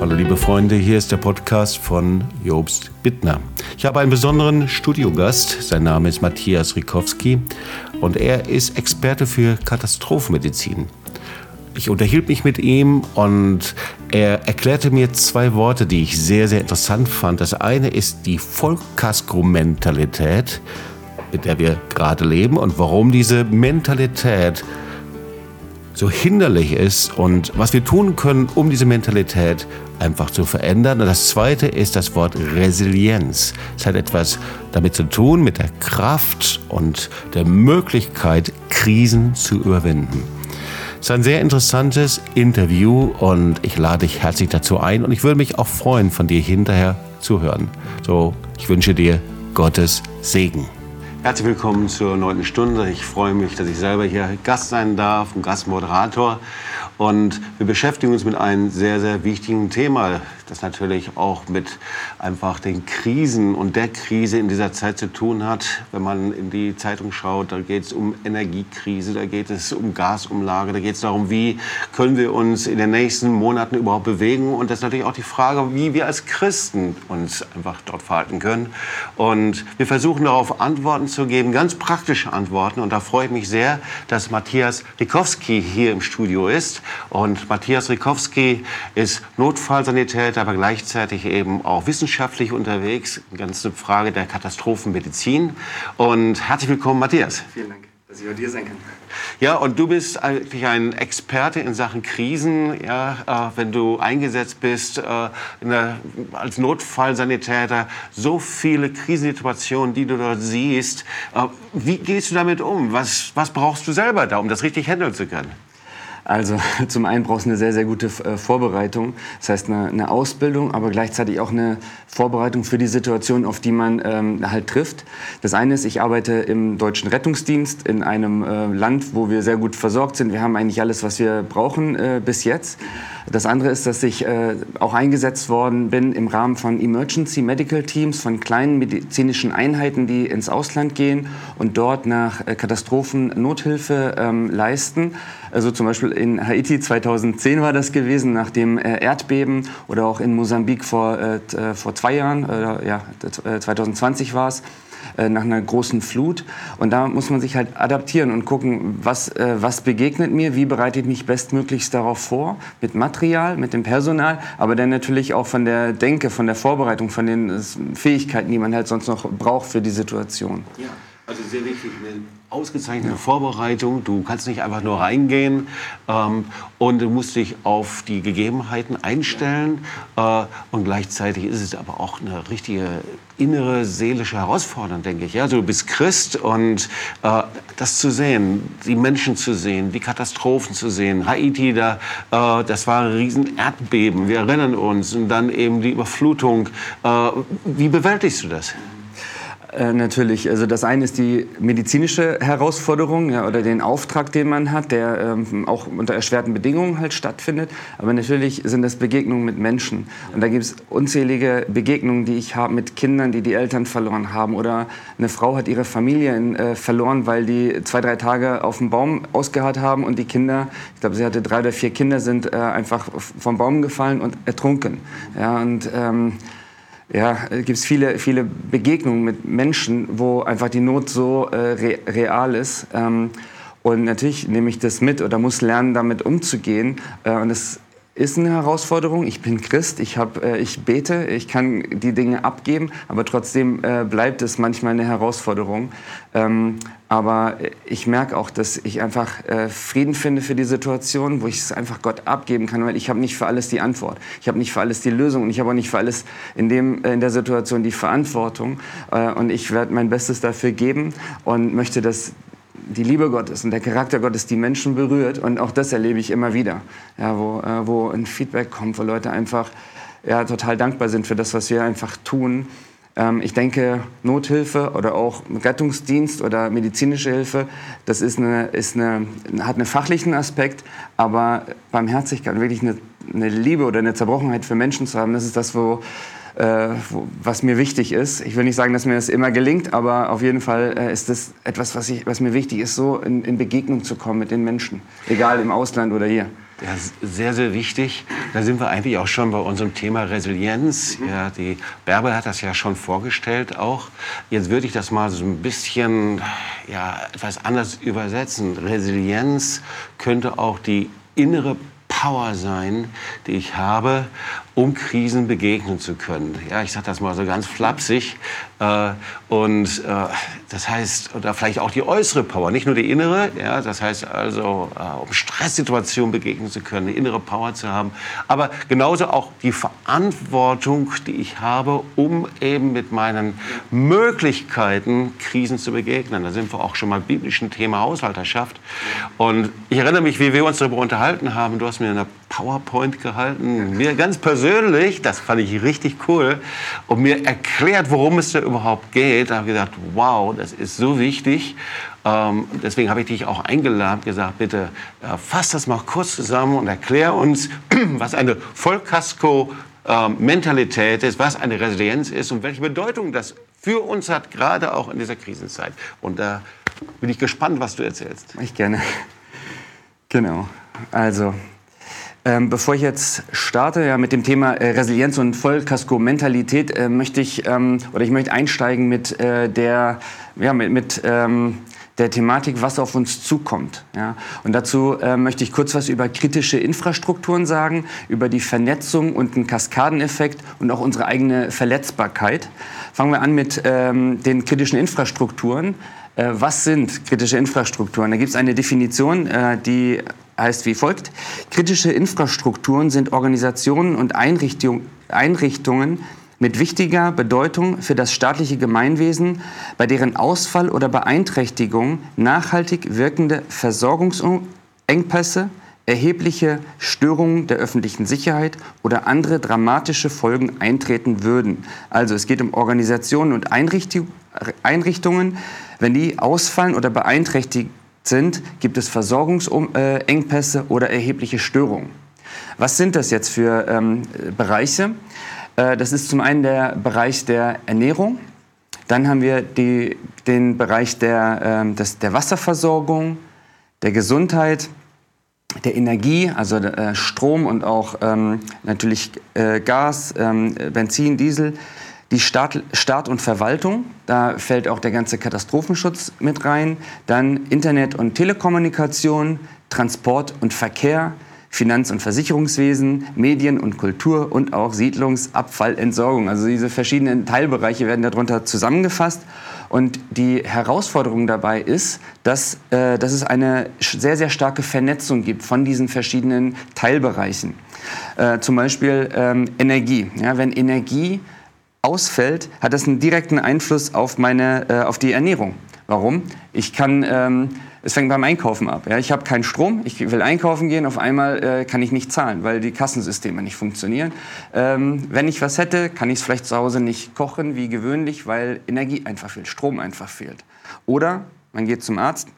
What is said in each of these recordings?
Hallo liebe Freunde, hier ist der Podcast von Jobst Bittner. Ich habe einen besonderen Studiogast, sein Name ist Matthias Rikowski und er ist Experte für Katastrophenmedizin. Ich unterhielt mich mit ihm und er erklärte mir zwei Worte, die ich sehr, sehr interessant fand. Das eine ist die Vollkasko-Mentalität, mit der wir gerade leben und warum diese Mentalität so hinderlich ist und was wir tun können, um diese Mentalität einfach zu verändern. Und das zweite ist das Wort Resilienz. Es hat etwas damit zu tun, mit der Kraft und der Möglichkeit, Krisen zu überwinden. Es ist ein sehr interessantes Interview und ich lade dich herzlich dazu ein und ich würde mich auch freuen, von dir hinterher zu hören. So, ich wünsche dir Gottes Segen. Herzlich willkommen zur neunten Stunde. Ich freue mich, dass ich selber hier Gast sein darf, ein Gastmoderator. Und wir beschäftigen uns mit einem sehr, sehr wichtigen Thema, das natürlich auch mit einfach den Krisen und der Krise in dieser Zeit zu tun hat. Wenn man in die Zeitung schaut, da geht es um Energiekrise, da geht es um Gasumlage, da geht es darum, wie können wir uns in den nächsten Monaten überhaupt bewegen. Und das ist natürlich auch die Frage, wie wir als Christen uns einfach dort verhalten können. Und wir versuchen darauf Antworten zu geben, ganz praktische Antworten. Und da freue ich mich sehr, dass Matthias Rikowski hier im Studio ist. Und Matthias Rikowski ist Notfallsanitäter, aber gleichzeitig eben auch wissenschaftlich unterwegs. Eine ganze Frage der Katastrophenmedizin. Und herzlich willkommen, Matthias. Vielen Dank, dass ich heute hier sein kann. Ja, und du bist eigentlich ein Experte in Sachen Krisen. Ja, äh, wenn du eingesetzt bist äh, der, als Notfallsanitäter, so viele Krisensituationen, die du dort siehst. Äh, wie gehst du damit um? Was, was brauchst du selber da, um das richtig handeln zu können? Also zum einen brauchst du eine sehr, sehr gute äh, Vorbereitung. Das heißt eine, eine, Ausbildung, aber gleichzeitig auch eine Vorbereitung für die Situation, auf die man ähm, halt trifft. Das eine ist, ich arbeite im deutschen Rettungsdienst in einem äh, Land, wo wir sehr gut versorgt sind. Wir haben eigentlich alles, was wir brauchen äh, bis jetzt. Das andere ist, dass ich äh, auch eingesetzt worden bin im Rahmen von Emergency Medical Teams, von kleinen medizinischen Einheiten, die ins Ausland gehen und dort nach äh, Katastrophen Nothilfe ähm, leisten. Also zum Beispiel in Haiti 2010 war das gewesen, nach dem äh, Erdbeben oder auch in Mosambik vor, äh, äh vor zwei Jahren, äh, ja, 2020 war es. Nach einer großen Flut. Und da muss man sich halt adaptieren und gucken, was, äh, was begegnet mir, wie bereite ich mich bestmöglichst darauf vor, mit Material, mit dem Personal, aber dann natürlich auch von der Denke, von der Vorbereitung, von den äh, Fähigkeiten, die man halt sonst noch braucht für die Situation. Ja, also sehr wichtig, eine ausgezeichnete ja. Vorbereitung. Du kannst nicht einfach nur reingehen ähm, und du musst dich auf die Gegebenheiten einstellen. Äh, und gleichzeitig ist es aber auch eine richtige innere seelische Herausforderung, denke ich. Ja, also du bist Christ und äh, das zu sehen, die Menschen zu sehen, die Katastrophen zu sehen. Haiti, da, äh, das war ein riesen Erdbeben. Wir erinnern uns und dann eben die Überflutung. Äh, wie bewältigst du das? Äh, natürlich. Also das eine ist die medizinische Herausforderung ja, oder den Auftrag, den man hat, der ähm, auch unter erschwerten Bedingungen halt stattfindet. Aber natürlich sind das Begegnungen mit Menschen. Und da gibt es unzählige Begegnungen, die ich habe mit Kindern, die die Eltern verloren haben. Oder eine Frau hat ihre Familie in, äh, verloren, weil die zwei, drei Tage auf dem Baum ausgeharrt haben und die Kinder, ich glaube, sie hatte drei oder vier Kinder, sind äh, einfach vom Baum gefallen und ertrunken. Ja, und ähm, ja, gibt es viele, viele Begegnungen mit Menschen, wo einfach die Not so äh, re real ist. Ähm, und natürlich nehme ich das mit oder muss lernen, damit umzugehen. Äh, und es ist eine Herausforderung. Ich bin Christ, ich, hab, äh, ich bete, ich kann die Dinge abgeben, aber trotzdem äh, bleibt es manchmal eine Herausforderung. Ähm, aber ich merke auch, dass ich einfach äh, Frieden finde für die Situation, wo ich es einfach Gott abgeben kann, weil ich habe nicht für alles die Antwort. Ich habe nicht für alles die Lösung und ich habe auch nicht für alles in, dem, in der Situation die Verantwortung. und ich werde mein Bestes dafür geben und möchte, dass die Liebe Gottes und der Charakter Gottes die Menschen berührt. Und auch das erlebe ich immer wieder, ja, wo, äh, wo ein Feedback kommt, wo Leute einfach ja, total dankbar sind für das, was wir einfach tun. Ähm, ich denke, Nothilfe oder auch Rettungsdienst oder medizinische Hilfe, das ist eine, ist eine, hat einen fachlichen Aspekt, aber Barmherzigkeit, wirklich eine, eine Liebe oder eine Zerbrochenheit für Menschen zu haben, das ist das, wo äh, was mir wichtig ist. Ich will nicht sagen, dass mir das immer gelingt, aber auf jeden Fall äh, ist das etwas, was, ich, was mir wichtig ist, so in, in Begegnung zu kommen mit den Menschen, egal im Ausland oder hier. Ja, sehr, sehr wichtig. Da sind wir eigentlich auch schon bei unserem Thema Resilienz. Ja, die Bärbel hat das ja schon vorgestellt auch. Jetzt würde ich das mal so ein bisschen ja, etwas anders übersetzen. Resilienz könnte auch die innere Power sein, die ich habe, um Krisen begegnen zu können. Ja, ich sage das mal so ganz flapsig. Äh, und äh, das heißt, oder vielleicht auch die äußere Power, nicht nur die innere. Ja, das heißt also, äh, um Stresssituationen begegnen zu können, eine innere Power zu haben. Aber genauso auch die Verantwortung, die ich habe, um eben mit meinen Möglichkeiten Krisen zu begegnen. Da sind wir auch schon mal biblischen Thema Haushalterschaft. Und ich erinnere mich, wie wir uns darüber unterhalten haben. Du hast mir eine PowerPoint gehalten, mir ganz persönlich, das fand ich richtig cool, und mir erklärt, worum es da überhaupt geht. Da habe ich gedacht, wow, das ist so wichtig. Ähm, deswegen habe ich dich auch eingeladen, gesagt, bitte äh, fass das mal kurz zusammen und erklär uns, was eine Vollkasko-Mentalität ist, was eine Resilienz ist und welche Bedeutung das für uns hat, gerade auch in dieser Krisenzeit. Und da bin ich gespannt, was du erzählst. Ich gerne. Genau. Also, ähm, bevor ich jetzt starte ja, mit dem Thema äh, Resilienz und Vollkasko-Mentalität, äh, möchte ich ähm, oder ich möchte einsteigen mit äh, der ja, mit, mit ähm, der Thematik, was auf uns zukommt. Ja. Und dazu äh, möchte ich kurz was über kritische Infrastrukturen sagen, über die Vernetzung und den Kaskadeneffekt und auch unsere eigene Verletzbarkeit. Fangen wir an mit ähm, den kritischen Infrastrukturen. Äh, was sind kritische Infrastrukturen? Da gibt es eine Definition, äh, die heißt wie folgt. Kritische Infrastrukturen sind Organisationen und Einrichtung, Einrichtungen mit wichtiger Bedeutung für das staatliche Gemeinwesen, bei deren Ausfall oder Beeinträchtigung nachhaltig wirkende Versorgungsengpässe, erhebliche Störungen der öffentlichen Sicherheit oder andere dramatische Folgen eintreten würden. Also es geht um Organisationen und Einrichtungen, wenn die ausfallen oder beeinträchtigt sind, gibt es Versorgungsengpässe oder erhebliche Störungen. Was sind das jetzt für ähm, Bereiche? Äh, das ist zum einen der Bereich der Ernährung, dann haben wir die, den Bereich der, äh, des, der Wasserversorgung, der Gesundheit, der Energie, also äh, Strom und auch ähm, natürlich äh, Gas, ähm, Benzin, Diesel, die Staat, Staat und Verwaltung, da fällt auch der ganze Katastrophenschutz mit rein. Dann Internet und Telekommunikation, Transport und Verkehr, Finanz- und Versicherungswesen, Medien und Kultur und auch Siedlungsabfallentsorgung. Also diese verschiedenen Teilbereiche werden darunter zusammengefasst. Und die Herausforderung dabei ist, dass, äh, dass es eine sehr, sehr starke Vernetzung gibt von diesen verschiedenen Teilbereichen. Äh, zum Beispiel ähm, Energie. Ja, wenn Energie ausfällt, hat das einen direkten Einfluss auf, meine, äh, auf die Ernährung. Warum? Ich kann, ähm, es fängt beim Einkaufen ab. Ja? Ich habe keinen Strom, ich will einkaufen gehen, auf einmal äh, kann ich nicht zahlen, weil die Kassensysteme nicht funktionieren. Ähm, wenn ich was hätte, kann ich es vielleicht zu Hause nicht kochen wie gewöhnlich, weil Energie einfach fehlt, Strom einfach fehlt. Oder man geht zum Arzt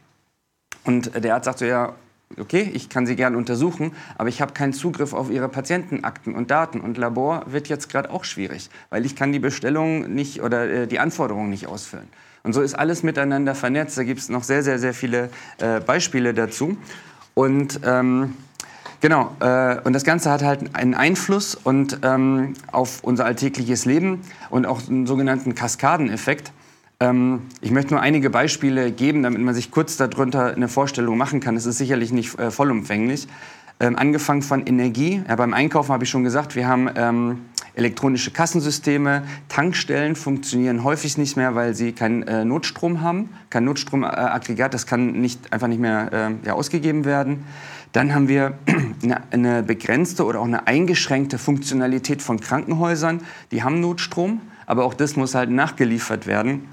und der Arzt sagt so, ja, okay, ich kann Sie gern untersuchen, aber ich habe keinen Zugriff auf Ihre Patientenakten und Daten. Und Labor wird jetzt gerade auch schwierig, weil ich kann die Bestellung nicht oder äh, die Anforderungen nicht ausfüllen. Und so ist alles miteinander vernetzt. Da gibt es noch sehr, sehr, sehr viele äh, Beispiele dazu. Und ähm, genau, äh, und das Ganze hat halt einen Einfluss und, ähm, auf unser alltägliches Leben und auch einen sogenannten Kaskadeneffekt. Ähm, ich möchte nur einige Beispiele geben, damit man sich kurz darunter eine Vorstellung machen kann. Es ist sicherlich nicht äh, vollumfänglich. Ähm, angefangen von Energie. Ja, beim Einkaufen habe ich schon gesagt, wir haben ähm, elektronische Kassensysteme. Tankstellen funktionieren häufig nicht mehr, weil sie keinen äh, Notstrom haben. Kein Notstromaggregat, das kann nicht, einfach nicht mehr äh, ja, ausgegeben werden. Dann haben wir eine, eine begrenzte oder auch eine eingeschränkte Funktionalität von Krankenhäusern. Die haben Notstrom, aber auch das muss halt nachgeliefert werden.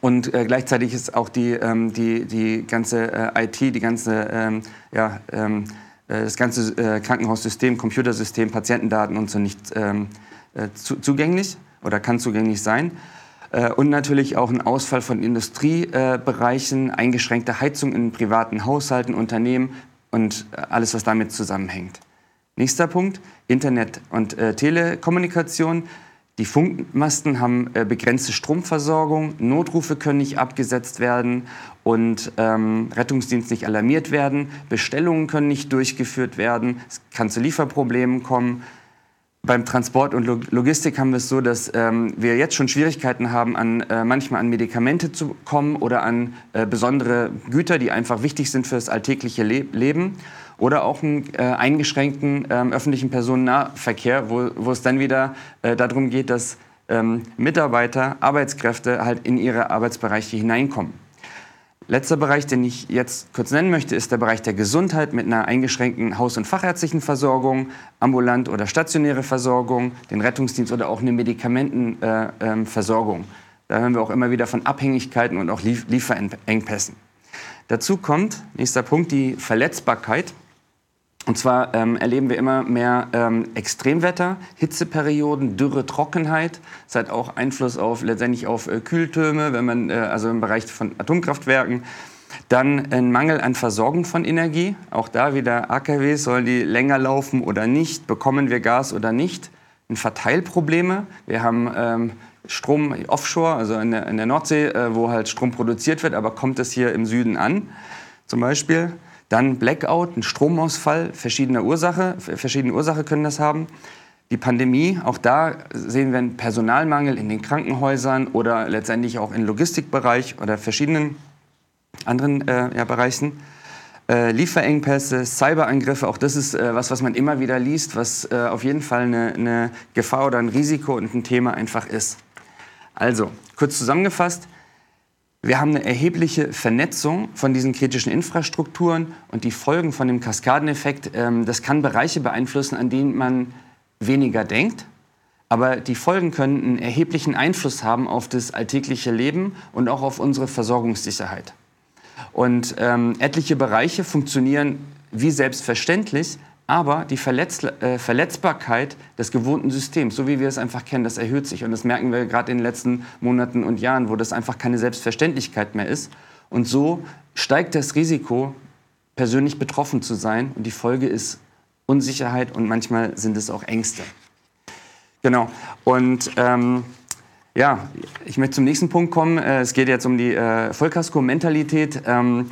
Und äh, gleichzeitig ist auch die, ähm, die, die ganze äh, IT, die ganze, ähm, ja, ähm, äh, das ganze äh, Krankenhaussystem, Computersystem, Patientendaten und so nicht ähm, äh, zu, zugänglich oder kann zugänglich sein. Äh, und natürlich auch ein Ausfall von Industriebereichen, eingeschränkte Heizung in privaten Haushalten, Unternehmen und alles, was damit zusammenhängt. Nächster Punkt, Internet und Telekommunikation Die Funkmasten haben äh, begrenzte Stromversorgung, Notrufe können nicht abgesetzt werden und ähm, Rettungsdienst nicht alarmiert werden, Bestellungen können nicht durchgeführt werden, es kann zu Lieferproblemen kommen. Beim Transport und Logistik haben wir es so, dass ähm, wir jetzt schon Schwierigkeiten haben, an, äh, manchmal an Medikamente zu kommen oder an äh, besondere Güter, die einfach wichtig sind für das alltägliche Le Leben oder auch einen äh, eingeschränkten ähm, öffentlichen Personennahverkehr, wo, wo es dann wieder äh, darum geht, dass ähm, Mitarbeiter, Arbeitskräfte halt in ihre Arbeitsbereiche hineinkommen. Letzter Bereich, den ich jetzt kurz nennen möchte, ist der Bereich der Gesundheit mit einer eingeschränkten haus- und fachärztlichen Versorgung, ambulant oder stationäre Versorgung, den Rettungsdienst oder auch eine Medikamentenversorgung. Äh, ähm, da hören wir auch immer wieder von Abhängigkeiten und auch Lieferengpässen. Dazu kommt, nächster Punkt, die Verletzbarkeit. Und zwar ähm, erleben wir immer mehr ähm, Extremwetter, Hitzeperioden, Dürre, Trockenheit. Das hat auch Einfluss auf letztendlich auf äh, Kühltürme, wenn man äh, also im Bereich von Atomkraftwerken. Dann ein Mangel an Versorgung von Energie. Auch da wieder AKWs, sollen die länger laufen oder nicht? Bekommen wir Gas oder nicht? Ein Verteilprobleme. Wir haben ähm, Strom offshore, also in der, in der Nordsee, äh, wo halt Strom produziert wird, aber kommt es hier im Süden an, zum Beispiel. Dann Blackout, ein Stromausfall verschiedener Ursache, verschiedene Ursachen können das haben. Die Pandemie, auch da sehen wir einen Personalmangel in den Krankenhäusern oder letztendlich auch im Logistikbereich oder verschiedenen anderen äh, ja, Bereichen. Äh, Lieferengpässe, Cyberangriffe, auch das ist äh, was, was man immer wieder liest, was äh, auf jeden Fall eine, eine Gefahr oder ein Risiko und ein Thema einfach ist. Also, kurz zusammengefasst, wir haben eine erhebliche Vernetzung von diesen kritischen Infrastrukturen und die Folgen von dem Kaskadeneffekt, ähm, das kann Bereiche beeinflussen, an denen man weniger denkt. Aber die Folgen können einen erheblichen Einfluss haben auf das alltägliche Leben und auch auf unsere Versorgungssicherheit. Und ähm, etliche Bereiche funktionieren wie selbstverständlich, aber die Verletz äh, Verletzbarkeit des gewohnten Systems, so wie wir es einfach kennen, das erhöht sich. Und das merken wir gerade in den letzten Monaten und Jahren, wo das einfach keine Selbstverständlichkeit mehr ist. Und so steigt das Risiko, persönlich betroffen zu sein. Und die Folge ist Unsicherheit und manchmal sind es auch Ängste. Genau. Und ähm, ja, ich möchte zum nächsten Punkt kommen. Äh, es geht jetzt um die äh, Vollkasko-Mentalität. Ähm,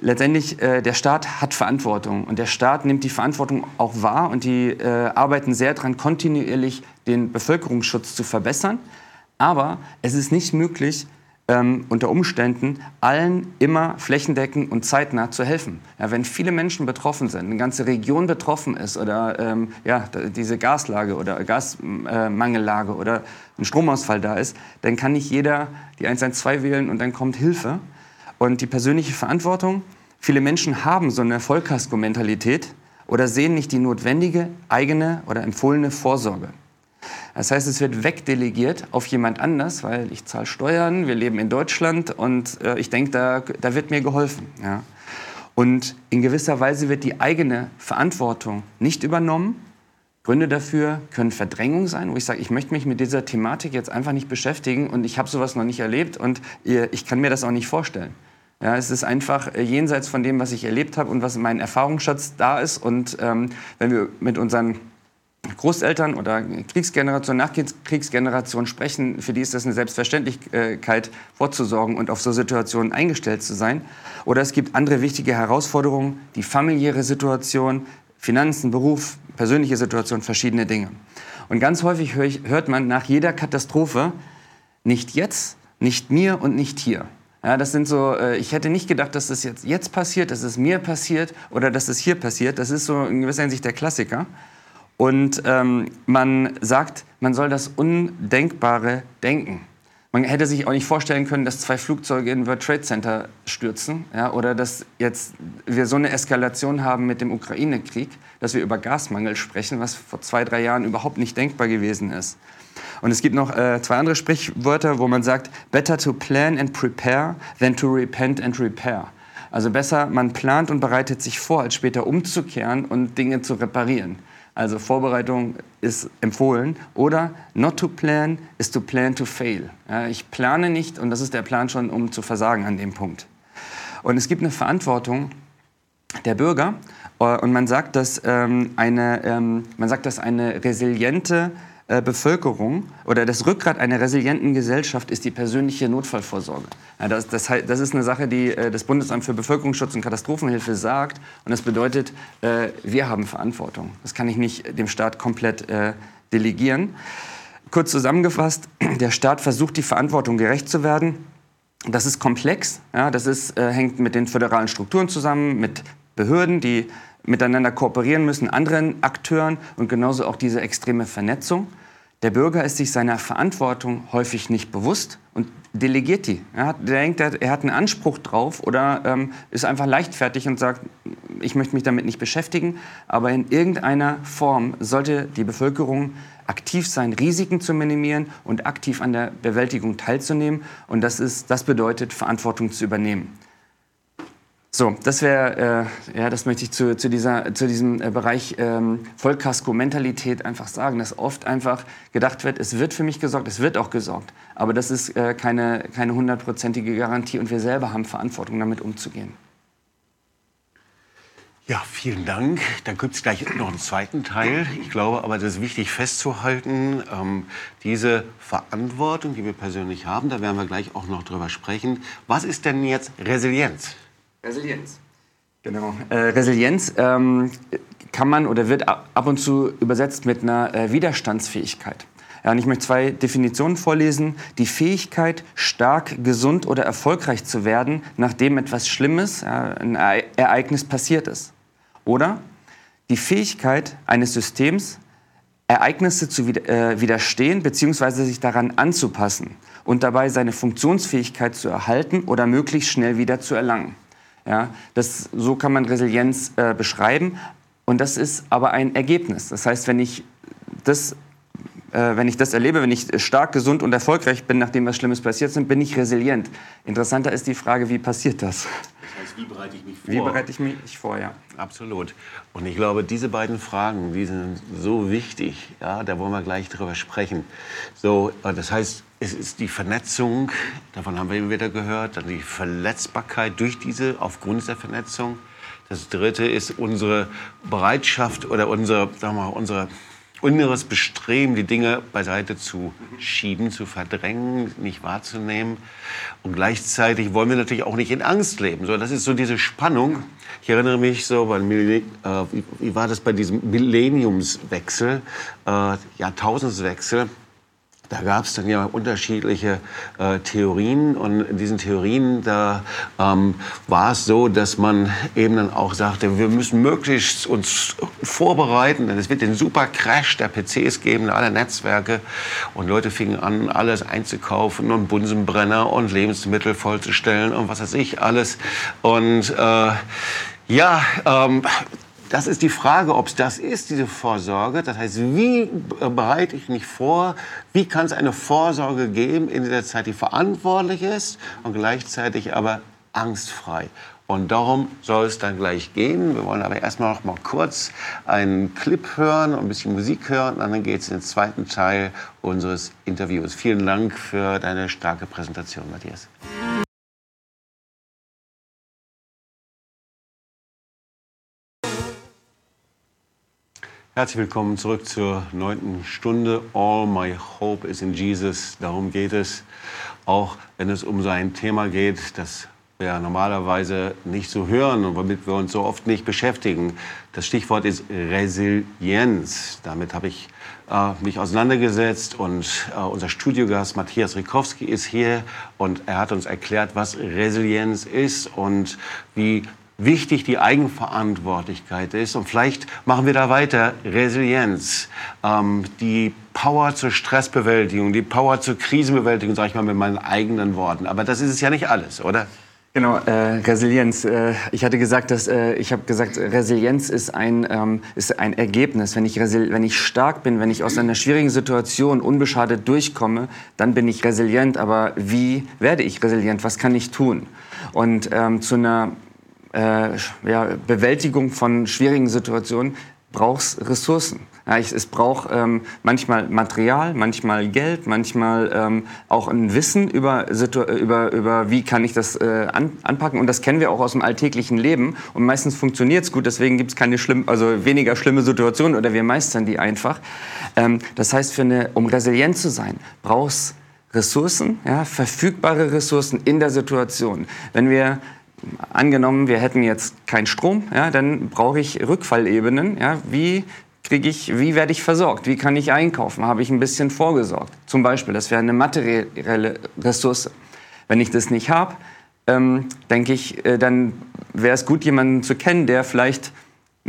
letztendlich, äh, der Staat hat Verantwortung und der Staat nimmt die Verantwortung auch wahr und die äh, arbeiten sehr daran, kontinuierlich den Bevölkerungsschutz zu verbessern. Aber es ist nicht möglich, ähm, unter Umständen allen immer flächendeckend und zeitnah zu helfen. Ja, wenn viele Menschen betroffen sind, eine ganze Region betroffen ist oder ähm, ja, diese Gaslage oder Gasmangellage äh, oder ein Stromausfall da ist, dann kann nicht jeder die 112 wählen und dann kommt Hilfe, und die persönliche Verantwortung. Viele Menschen haben so eine Vollkasko-Mentalität oder sehen nicht die notwendige eigene oder empfohlene Vorsorge. Das heißt, es wird wegdelegiert auf jemand anders, weil ich zahle Steuern, wir leben in Deutschland und äh, ich denke, da, da wird mir geholfen. Ja. Und in gewisser Weise wird die eigene Verantwortung nicht übernommen. Gründe dafür können Verdrängung sein, wo ich sage, ich möchte mich mit dieser Thematik jetzt einfach nicht beschäftigen und ich habe sowas noch nicht erlebt und ich kann mir das auch nicht vorstellen. Ja, es ist einfach äh, jenseits von dem, was ich erlebt habe und was in meinem Erfahrungsschatz da ist. Und ähm, wenn wir mit unseren Großeltern oder Kriegsgeneration, Nachkriegsgeneration sprechen, für die ist das eine Selbstverständlichkeit, vorzusorgen und auf so Situationen eingestellt zu sein. Oder es gibt andere wichtige Herausforderungen, die familiäre Situation, Finanzen, Beruf, persönliche Situation, verschiedene Dinge. Und ganz häufig hört man nach jeder Katastrophe, nicht jetzt, nicht mir und nicht hier. Ja, das sind so, äh, ich hätte nicht gedacht, dass das jetzt, jetzt passiert, dass es mir passiert oder dass es hier passiert. Das ist so in gewisser Hinsicht der Klassiker. Und ähm, man sagt, man soll das Undenkbare denken. Man hätte sich auch nicht vorstellen können, dass zwei Flugzeuge in World Trade Center stürzen ja, oder dass jetzt wir so eine Eskalation haben mit dem Ukraine-Krieg, dass wir über Gasmangel sprechen, was vor zwei, drei Jahren überhaupt nicht denkbar gewesen ist. Und es gibt noch äh, zwei andere Sprichwörter, wo man sagt, better to plan and prepare than to repent and repair. Also besser, man plant und bereitet sich vor, als später umzukehren und Dinge zu reparieren. Also Vorbereitung ist empfohlen. Oder not to plan is to plan to fail. Ja, ich plane nicht und das ist der Plan schon, um zu versagen an dem Punkt. Und es gibt eine Verantwortung der Bürger äh, und man sagt, dass ähm, eine, ähm, man sagt, dass eine resiliente äh, Bevölkerung oder das Rückgrat einer resilienten Gesellschaft ist die persönliche Notfallvorsorge. Ja, das, das, das, ist eine Sache, die äh, das Bundesamt für Bevölkerungsschutz und Katastrophenhilfe sagt. Und das bedeutet, äh, wir haben Verantwortung. Das kann ich nicht dem Staat komplett äh, delegieren. Kurz zusammengefasst, der Staat versucht, die Verantwortung gerecht zu werden. Das ist komplex. Ja, das ist, äh, hängt mit den föderalen Strukturen zusammen, mit Behörden, die miteinander kooperieren müssen, anderen Akteuren und genauso auch diese extreme Vernetzung. Der Bürger ist sich seiner Verantwortung häufig nicht bewusst und delegiert die. Er, hat, denkt, er hat einen Anspruch drauf oder ähm, ist einfach leichtfertig und sagt, ich möchte mich damit nicht beschäftigen. Aber in irgendeiner Form sollte die Bevölkerung aktiv sein, Risiken zu minimieren und aktiv an der Bewältigung teilzunehmen. Und das, ist, das bedeutet, Verantwortung zu übernehmen. So, das wäre, äh, ja, das möchte ich zu, zu, dieser, zu diesem äh, Bereich ähm, Vollkasko-Mentalität einfach sagen, dass oft einfach gedacht wird, es wird für mich gesorgt, es wird auch gesorgt. Aber das ist äh, keine, keine hundertprozentige Garantie und wir selber haben Verantwortung, damit umzugehen. Ja, vielen Dank. Dann gibt es gleich noch einen zweiten Teil. Ich glaube aber, das ist wichtig festzuhalten, ähm, diese Verantwortung, die wir persönlich haben, da werden wir gleich auch noch drüber sprechen. Was ist denn jetzt Resilienz? Resilienz. Genau. Äh, Resilienz ähm, kann man oder wird ab und zu übersetzt mit einer äh, Widerstandsfähigkeit. Ja, und ich möchte zwei Definitionen vorlesen. Die Fähigkeit, stark, gesund oder erfolgreich zu werden, nachdem etwas Schlimmes, ja, ein Ereignis passiert ist. Oder die Fähigkeit eines Systems, Ereignisse zu äh, widerstehen bzw. sich daran anzupassen und dabei seine Funktionsfähigkeit zu erhalten oder möglichst schnell wieder zu erlangen. Ja, das, so kann man Resilienz äh, beschreiben. Und das ist aber ein Ergebnis. Das heißt, wenn ich das, äh, wenn ich das erlebe, wenn ich stark, gesund und erfolgreich bin, nachdem was Schlimmes passiert ist, bin ich resilient. Interessanter ist die Frage, wie passiert das? Wie bereite ich mich vor? Wie bereite ich mich vor, ja. Absolut. Und ich glaube, diese beiden Fragen, die sind so wichtig. Ja, da wollen wir gleich drüber sprechen. So, äh, das heißt, es ist die Vernetzung, davon haben wir immer wieder gehört, dann die Verletzbarkeit durch diese, aufgrund der Vernetzung. Das dritte ist unsere Bereitschaft oder unser, sagen wir mal, unser inneres Bestreben, die Dinge beiseite zu schieben, zu verdrängen, nicht wahrzunehmen. Und gleichzeitig wollen wir natürlich auch nicht in Angst leben. So, das ist so diese Spannung. Ich erinnere mich so, bei, äh, wie, war das bei diesem Millenniumswechsel, äh, Jahrtausendswechsel? Da gab es dann ja unterschiedliche äh, Theorien und in diesen Theorien da ähm, war es so, dass man eben dann auch sagte, wir müssen möglichst uns vorbereiten, denn es wird den super Crash der PCs geben, aller Netzwerke. Und Leute fingen an, alles einzukaufen und Bunsenbrenner und Lebensmittel vollzustellen und was weiß ich alles. Und äh, ja, ähm, das ist die Frage, ob es das ist, diese Vorsorge. Das heißt, wie bereite ich mich vor? Wie kann es eine Vorsorge geben in der Zeit, die verantwortlich ist und gleichzeitig aber angstfrei? Und darum soll es dann gleich gehen. Wir wollen aber erstmal noch mal kurz einen Clip hören und ein bisschen Musik hören. Und dann geht es in den zweiten Teil unseres Interviews. Vielen Dank für deine starke Präsentation, Matthias. Herzlich willkommen zurück zur neunten Stunde. All my hope is in Jesus. Darum geht es, auch wenn es um sein Thema geht, das wir normalerweise nicht so hören und womit wir uns so oft nicht beschäftigen. Das Stichwort ist Resilienz. Damit habe ich äh, mich auseinandergesetzt und äh, unser Studiogast Matthias Rikowski ist hier und er hat uns erklärt, was Resilienz ist und wie wichtig die Eigenverantwortlichkeit ist. Und vielleicht machen wir da weiter. Resilienz, ähm, die Power zur Stressbewältigung, die Power zur Krisenbewältigung, sage ich mal mit meinen eigenen Worten. Aber das ist es ja nicht alles, oder? Genau, äh, Resilienz. Äh, ich hatte gesagt, dass äh, ich habe gesagt, Resilienz ist ein ähm, ist ein Ergebnis. Wenn ich wenn ich stark bin, wenn ich aus einer schwierigen Situation unbeschadet durchkomme, dann bin ich resilient. Aber wie werde ich resilient? Was kann ich tun? Und ähm, zu einer äh, ja, Bewältigung von schwierigen Situationen braucht es Ressourcen. Ja, ich, es braucht ähm, manchmal Material, manchmal Geld, manchmal ähm, auch ein Wissen über, über, über wie kann ich das äh, an, anpacken. Und das kennen wir auch aus dem alltäglichen Leben. Und meistens funktioniert es gut, deswegen gibt es keine schlimm, also weniger schlimme Situationen oder wir meistern die einfach. Ähm, das heißt, für eine, um resilient zu sein, brauchst Ressourcen, ja, verfügbare Ressourcen in der Situation. Wenn wir angenommen, wir hätten jetzt keinen Strom, ja, dann brauche ich Rückfallebenen. Ja, wie kriege ich, wie werde ich versorgt? Wie kann ich einkaufen? Habe ich ein bisschen vorgesorgt? Zum Beispiel, das wäre eine materielle Ressource. Wenn ich das nicht habe, ähm, denke ich, äh, dann wäre es gut, jemanden zu kennen, der vielleicht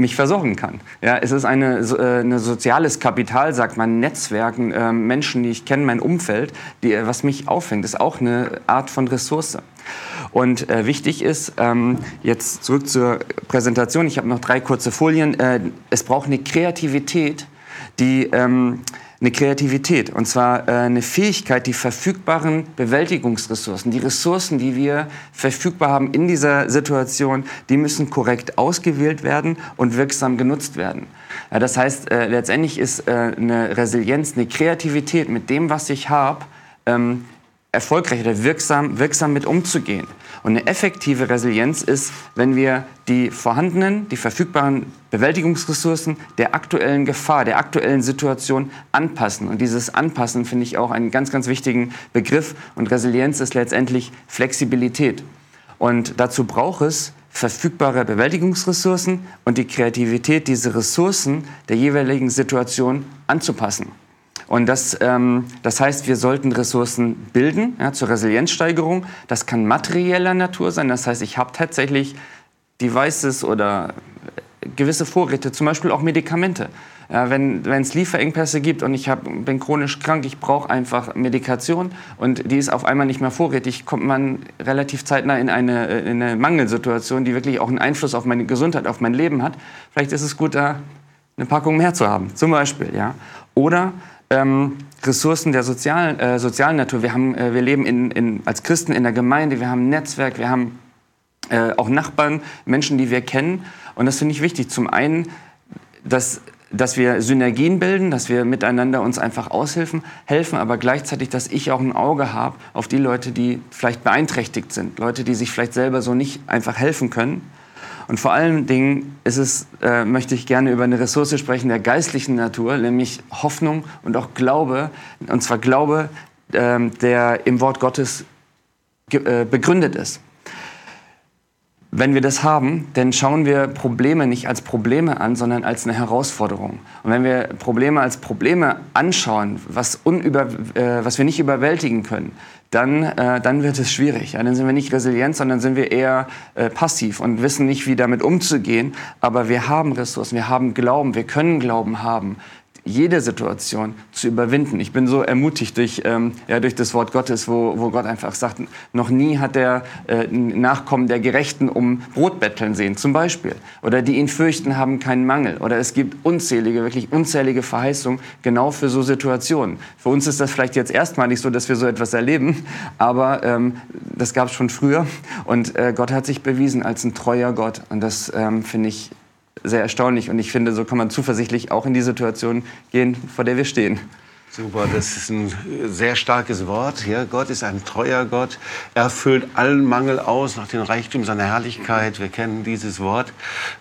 mich versorgen kann. Ja, es ist eine, äh, eine soziales Kapital, sagt man, Netzwerken, äh, Menschen, die ich kenne, mein Umfeld, die, äh, was mich auffängt, ist auch eine Art von Ressource. Und äh, wichtig ist, ähm, jetzt zurück zur Präsentation, ich habe noch drei kurze Folien, äh, es braucht eine Kreativität, die... Ähm, eine Kreativität und zwar äh, eine Fähigkeit, die verfügbaren Bewältigungsressourcen, die Ressourcen, die wir verfügbar haben in dieser Situation, die müssen korrekt ausgewählt werden und wirksam genutzt werden. Ja, das heißt, äh, letztendlich ist äh, eine Resilienz, eine Kreativität mit dem, was ich habe, ähm, erfolgreich oder wirksam, wirksam mit umzugehen. Und eine effektive Resilienz ist, wenn wir die vorhandenen, die verfügbaren Bewältigungsressourcen der aktuellen Gefahr, der aktuellen Situation anpassen. Und dieses Anpassen finde ich auch einen ganz, ganz wichtigen Begriff. Und Resilienz ist letztendlich Flexibilität. Und dazu braucht es verfügbare Bewältigungsressourcen und die Kreativität, diese Ressourcen der jeweiligen Situation anzupassen. Und das, ähm, das heißt, wir sollten Ressourcen bilden ja, zur Resilienzsteigerung. Das kann materieller Natur sein. Das heißt, ich habe tatsächlich Devices oder äh, gewisse Vorräte, zum Beispiel auch Medikamente. Ja, wenn es Lieferengpässe gibt und ich hab, bin chronisch krank, ich brauche einfach Medikation und die ist auf einmal nicht mehr vorrätig, kommt man relativ zeitnah in eine, äh, in eine Mangelsituation, die wirklich auch einen Einfluss auf meine Gesundheit, auf mein Leben hat. Vielleicht ist es gut, da eine Packung mehr zu haben, zum Beispiel. Ja. Oder ähm, Ressourcen der sozialen, äh, sozialen Natur. Wir, haben, äh, wir leben in, in, als Christen in der Gemeinde, wir haben ein Netzwerk, wir haben äh, auch Nachbarn, Menschen, die wir kennen. Und das finde ich wichtig. Zum einen, dass, dass wir Synergien bilden, dass wir miteinander uns einfach aushelfen, helfen, aber gleichzeitig, dass ich auch ein Auge habe auf die Leute, die vielleicht beeinträchtigt sind, Leute, die sich vielleicht selber so nicht einfach helfen können. Und vor allen Dingen ist es, äh, möchte ich gerne über eine Ressource sprechen der geistlichen Natur, nämlich Hoffnung und auch Glaube. Und zwar Glaube, äh, der im Wort Gottes äh, begründet ist. Wenn wir das haben, dann schauen wir Probleme nicht als Probleme an, sondern als eine Herausforderung. Und wenn wir Probleme als Probleme anschauen, was, unüber, äh, was wir nicht überwältigen können, dann, äh, dann wird es schwierig. Ja, dann sind wir nicht resilient, sondern sind wir eher äh, passiv und wissen nicht, wie damit umzugehen. Aber wir haben Ressourcen, wir haben Glauben, wir können Glauben haben jede Situation zu überwinden. Ich bin so ermutigt durch, ähm, ja, durch das Wort Gottes, wo, wo Gott einfach sagt, noch nie hat er äh, Nachkommen der Gerechten um Brot betteln sehen, zum Beispiel. Oder die ihn fürchten, haben keinen Mangel. Oder es gibt unzählige, wirklich unzählige Verheißungen genau für so Situationen. Für uns ist das vielleicht jetzt erstmalig so, dass wir so etwas erleben, aber ähm, das gab es schon früher. Und äh, Gott hat sich bewiesen als ein treuer Gott. Und das ähm, finde ich sehr erstaunlich. Und ich finde, so kann man zuversichtlich auch in die Situation gehen, vor der wir stehen. Super, das ist ein sehr starkes Wort. Ja, Gott ist ein treuer Gott. Er füllt allen Mangel aus nach dem Reichtum seiner Herrlichkeit. Wir kennen dieses Wort.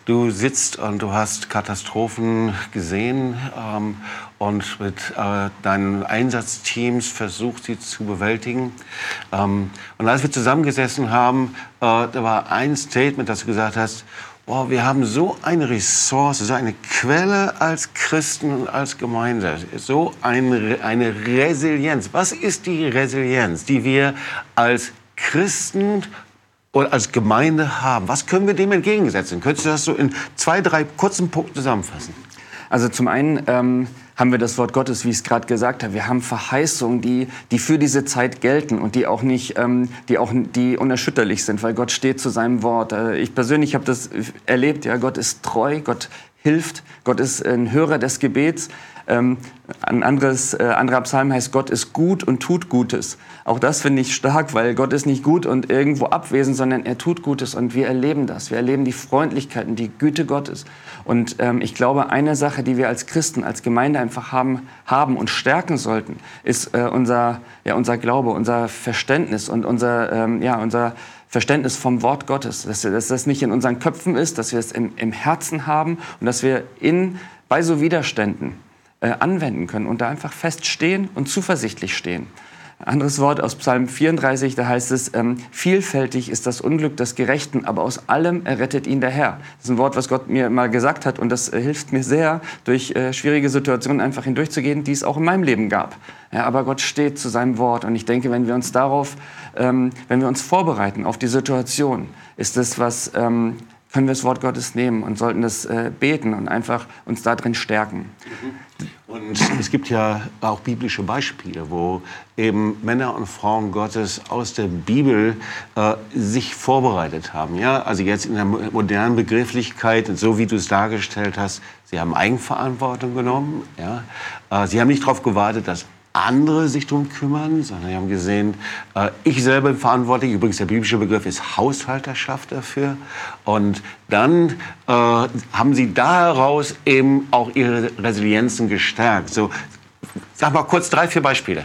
Du sitzt und du hast Katastrophen gesehen ähm, und mit äh, deinen Einsatzteams versucht, sie zu bewältigen. Ähm, und als wir zusammengesessen haben, äh, da war ein Statement, das du gesagt hast, wow, wir haben so eine Ressource, so eine Quelle als Christen und als Gemeinde, so eine, eine Resilienz. Was ist die Resilienz, die wir als Christen oder als Gemeinde haben? Was können wir dem entgegensetzen? Könntest du das so in zwei, drei kurzen Punkten zusammenfassen? Also zum einen ähm, haben wir das Wort Gottes, wie ich es gerade gesagt habe. Wir haben Verheißungen, die, die für diese Zeit gelten und die auch nicht, ähm, die auch die unerschütterlich sind, weil Gott steht zu seinem Wort. Äh, ich persönlich habe das erlebt. Ja, Gott ist treu, Gott hilft, Gott ist ein Hörer des Gebets. Ähm, ein anderes, äh, anderer Psalm heißt, Gott ist gut und tut Gutes. Auch das finde ich stark, weil Gott ist nicht gut und irgendwo abwesend, sondern er tut Gutes und wir erleben das. Wir erleben die Freundlichkeit und die Güte Gottes. Und ähm, ich glaube, eine Sache, die wir als Christen, als Gemeinde einfach haben, haben und stärken sollten, ist äh, unser, ja, unser Glaube, unser Verständnis und unser, ähm, ja, unser Verständnis vom Wort Gottes. Dass, dass das nicht in unseren Köpfen ist, dass wir es im, im Herzen haben und dass wir in, bei so Widerständen äh, anwenden können und da einfach feststehen und zuversichtlich stehen. Anderes Wort aus Psalm 34, da heißt es, ähm, vielfältig ist das Unglück des Gerechten, aber aus allem errettet ihn der Herr. Das ist ein Wort, was Gott mir mal gesagt hat und das äh, hilft mir sehr, durch äh, schwierige Situationen einfach hindurchzugehen, die es auch in meinem Leben gab. Ja, aber Gott steht zu seinem Wort und ich denke, wenn wir uns darauf, ähm, wenn wir uns vorbereiten auf die Situation, ist das was, ähm, können wir das Wort Gottes nehmen und sollten das äh, beten und einfach uns darin stärken. Und es gibt ja auch biblische Beispiele, wo eben Männer und Frauen Gottes aus der Bibel äh, sich vorbereitet haben. Ja? Also jetzt in der modernen Begrifflichkeit, so wie du es dargestellt hast, sie haben Eigenverantwortung genommen. Ja? Äh, sie haben nicht darauf gewartet, dass andere sich darum kümmern, sondern wir haben gesehen, äh, ich selber bin verantwortlich. Übrigens, der biblische Begriff ist Haushalterschaft dafür. Und dann äh, haben sie daraus eben auch ihre Resilienzen gestärkt. So, sag mal kurz drei, vier Beispiele.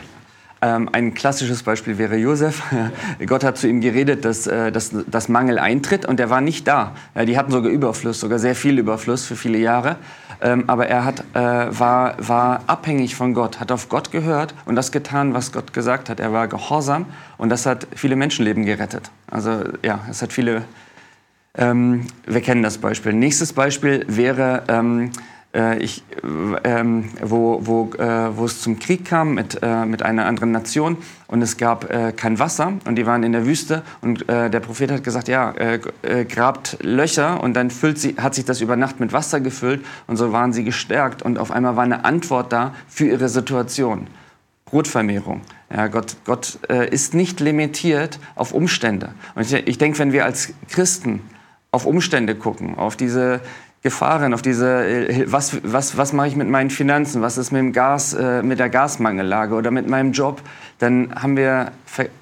Ähm, ein klassisches Beispiel wäre Josef. Gott hat zu ihm geredet, dass, äh, dass, dass Mangel eintritt und er war nicht da. Die hatten sogar Überfluss, sogar sehr viel Überfluss für viele Jahre. Ähm, aber er hat, äh, war, war abhängig von Gott, hat auf Gott gehört und das getan, was Gott gesagt hat. Er war gehorsam und das hat viele Menschenleben gerettet. Also ja, es hat viele, ähm, wir kennen das Beispiel. Nächstes Beispiel wäre ähm, äh, ich, ähm, wo, wo, äh, wo es zum Krieg kam mit, äh, mit einer anderen Nation und es gab äh, kein Wasser und die waren in der Wüste und äh, der Prophet hat gesagt, ja, äh, grabt Löcher und dann füllt sie, hat sich das über Nacht mit Wasser gefüllt und so waren sie gestärkt und auf einmal war eine Antwort da für ihre Situation. Brotvermehrung. Ja, Gott, Gott ist nicht limitiert auf Umstände. Und ich, ich denke, wenn wir als Christen auf Umstände gucken, auf diese Gefahren, auf diese, äh, was, was, was mache ich mit meinen Finanzen, was ist mit, dem Gas, äh, mit der Gasmangellage oder mit meinem Job, dann haben wir,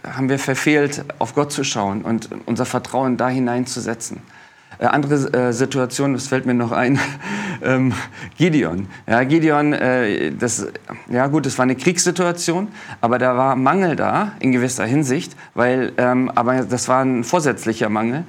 haben wir verfehlt, auf Gott zu schauen und unser Vertrauen da hineinzusetzen. Äh, andere äh, Situation, das fällt mir noch ein, ähm, Gideon. Ja, Gideon, äh, das, ja gut, das war eine Kriegssituation, aber da war Mangel da in gewisser Hinsicht, weil, ähm, aber das war ein vorsätzlicher Mangel,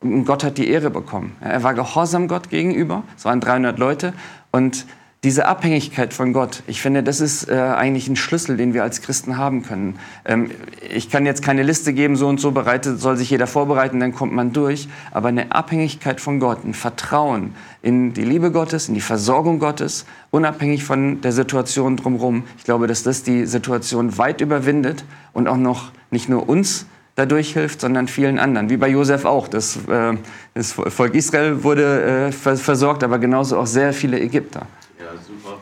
und Gott hat die Ehre bekommen. Er war gehorsam Gott gegenüber. Es waren 300 Leute. Und diese Abhängigkeit von Gott, ich finde, das ist äh, eigentlich ein Schlüssel, den wir als Christen haben können. Ähm, ich kann jetzt keine Liste geben, so und so bereitet, soll sich jeder vorbereiten, dann kommt man durch. Aber eine Abhängigkeit von Gott, ein Vertrauen in die Liebe Gottes, in die Versorgung Gottes, unabhängig von der Situation drumherum. Ich glaube, dass das die Situation weit überwindet und auch noch nicht nur uns, dadurch hilft, sondern vielen anderen. Wie bei Josef auch. Das, äh, das Volk Israel wurde äh, versorgt, aber genauso auch sehr viele Ägypter. Ja, super.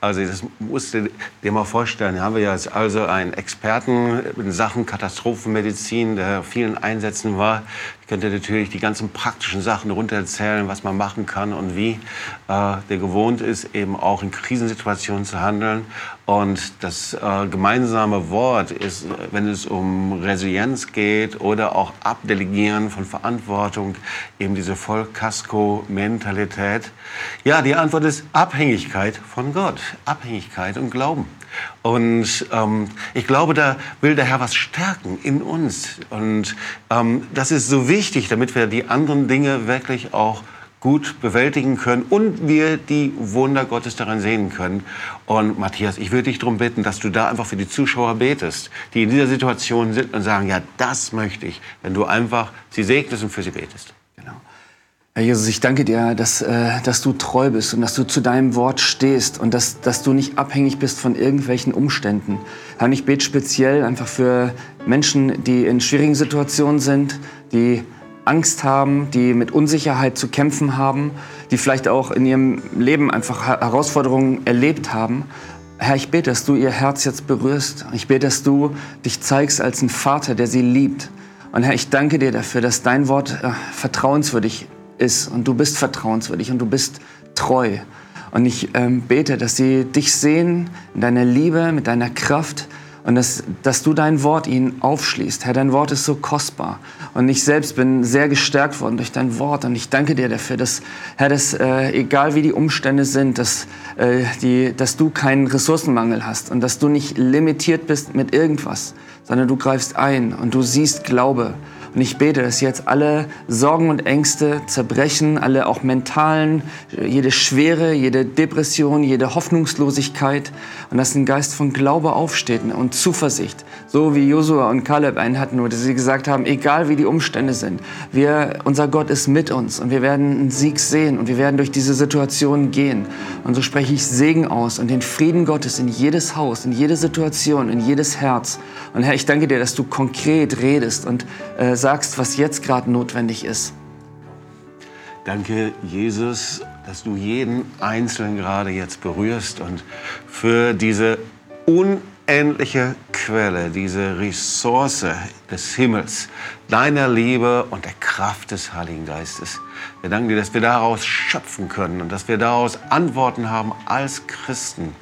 Also das musst du dir mal vorstellen. Hier haben wir jetzt also einen Experten in Sachen Katastrophenmedizin, der vielen Einsätzen war. Ich könnte natürlich die ganzen praktischen Sachen runtererzählen, was man machen kann und wie. Äh, der gewohnt ist, eben auch in Krisensituationen zu handeln. Und das äh, gemeinsame Wort ist, wenn es um Resilienz geht oder auch Abdelegieren von Verantwortung, eben diese Vollkasko-Mentalität. Ja, die Antwort ist Abhängigkeit von Gott. Abhängigkeit und Glauben. Und ähm, ich glaube, da will der Herr was stärken in uns. Und ähm, das ist so wichtig, damit wir die anderen Dinge wirklich auch gut bewältigen können und wir die Wunder Gottes daran sehen können. Und Matthias, ich würde dich darum bitten, dass du da einfach für die Zuschauer betest, die in dieser Situation sind und sagen, ja, das möchte ich, wenn du einfach sie segnest und für sie betest. Genau. Herr Jesus, ich danke dir, dass, äh, dass du treu bist und dass du zu deinem Wort stehst und dass, dass du nicht abhängig bist von irgendwelchen Umständen. Herr, ich bete speziell einfach für Menschen, die in schwierigen Situationen sind, die Angst haben, die mit Unsicherheit zu kämpfen haben, die vielleicht auch in ihrem Leben einfach Herausforderungen erlebt haben. Herr, ich bete, dass du ihr Herz jetzt berührst. Ich bete, dass du dich zeigst als ein Vater, der sie liebt. Und Herr, ich danke dir dafür, dass dein Wort äh, vertrauenswürdig ist und du bist vertrauenswürdig und du bist treu. Und ich ähm, bete, dass sie dich sehen in deiner Liebe, mit deiner Kraft und dass, dass du dein Wort ihnen aufschließt. Herr, dein Wort ist so kostbar. Und ich selbst bin sehr gestärkt worden durch dein Wort. Und ich danke dir dafür, dass, Herr, dass äh, egal wie die Umstände sind, dass, äh, die, dass du keinen Ressourcenmangel hast und dass du nicht limitiert bist mit irgendwas, sondern du greifst ein und du siehst Glaube und ich bete, dass jetzt alle Sorgen und Ängste zerbrechen, alle auch mentalen, jede Schwere, jede Depression, jede Hoffnungslosigkeit und dass ein Geist von Glaube aufsteht und Zuversicht, so wie Josua und Kaleb einen hatten, wo sie gesagt haben, egal wie die Umstände sind, wir, unser Gott ist mit uns und wir werden einen Sieg sehen und wir werden durch diese Situation gehen. Und so spreche ich Segen aus und den Frieden Gottes in jedes Haus, in jede Situation, in jedes Herz. Und Herr, ich danke dir, dass du konkret redest und äh, sagst, was jetzt gerade notwendig ist. Danke, Jesus, dass du jeden Einzelnen gerade jetzt berührst und für diese unendliche Quelle, diese Ressource des Himmels, deiner Liebe und der Kraft des Heiligen Geistes. Wir danken dir, dass wir daraus schöpfen können und dass wir daraus Antworten haben als Christen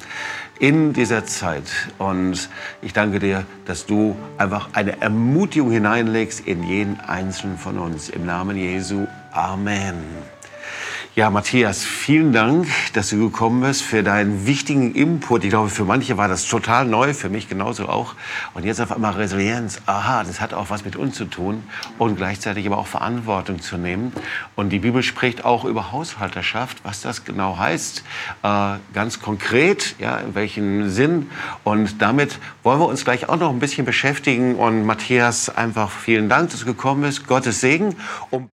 in dieser Zeit. Und ich danke dir, dass du einfach eine Ermutigung hineinlegst in jeden einzelnen von uns. Im Namen Jesu. Amen. Ja, Matthias, vielen Dank, dass du gekommen bist für deinen wichtigen Input. Ich glaube, für manche war das total neu, für mich genauso auch. Und jetzt auf einmal Resilienz. Aha, das hat auch was mit uns zu tun und gleichzeitig aber auch Verantwortung zu nehmen. Und die Bibel spricht auch über Haushalterschaft, was das genau heißt, äh, ganz konkret, ja, in welchem Sinn. Und damit wollen wir uns gleich auch noch ein bisschen beschäftigen. Und Matthias, einfach vielen Dank, dass du gekommen bist. Gottes Segen. Und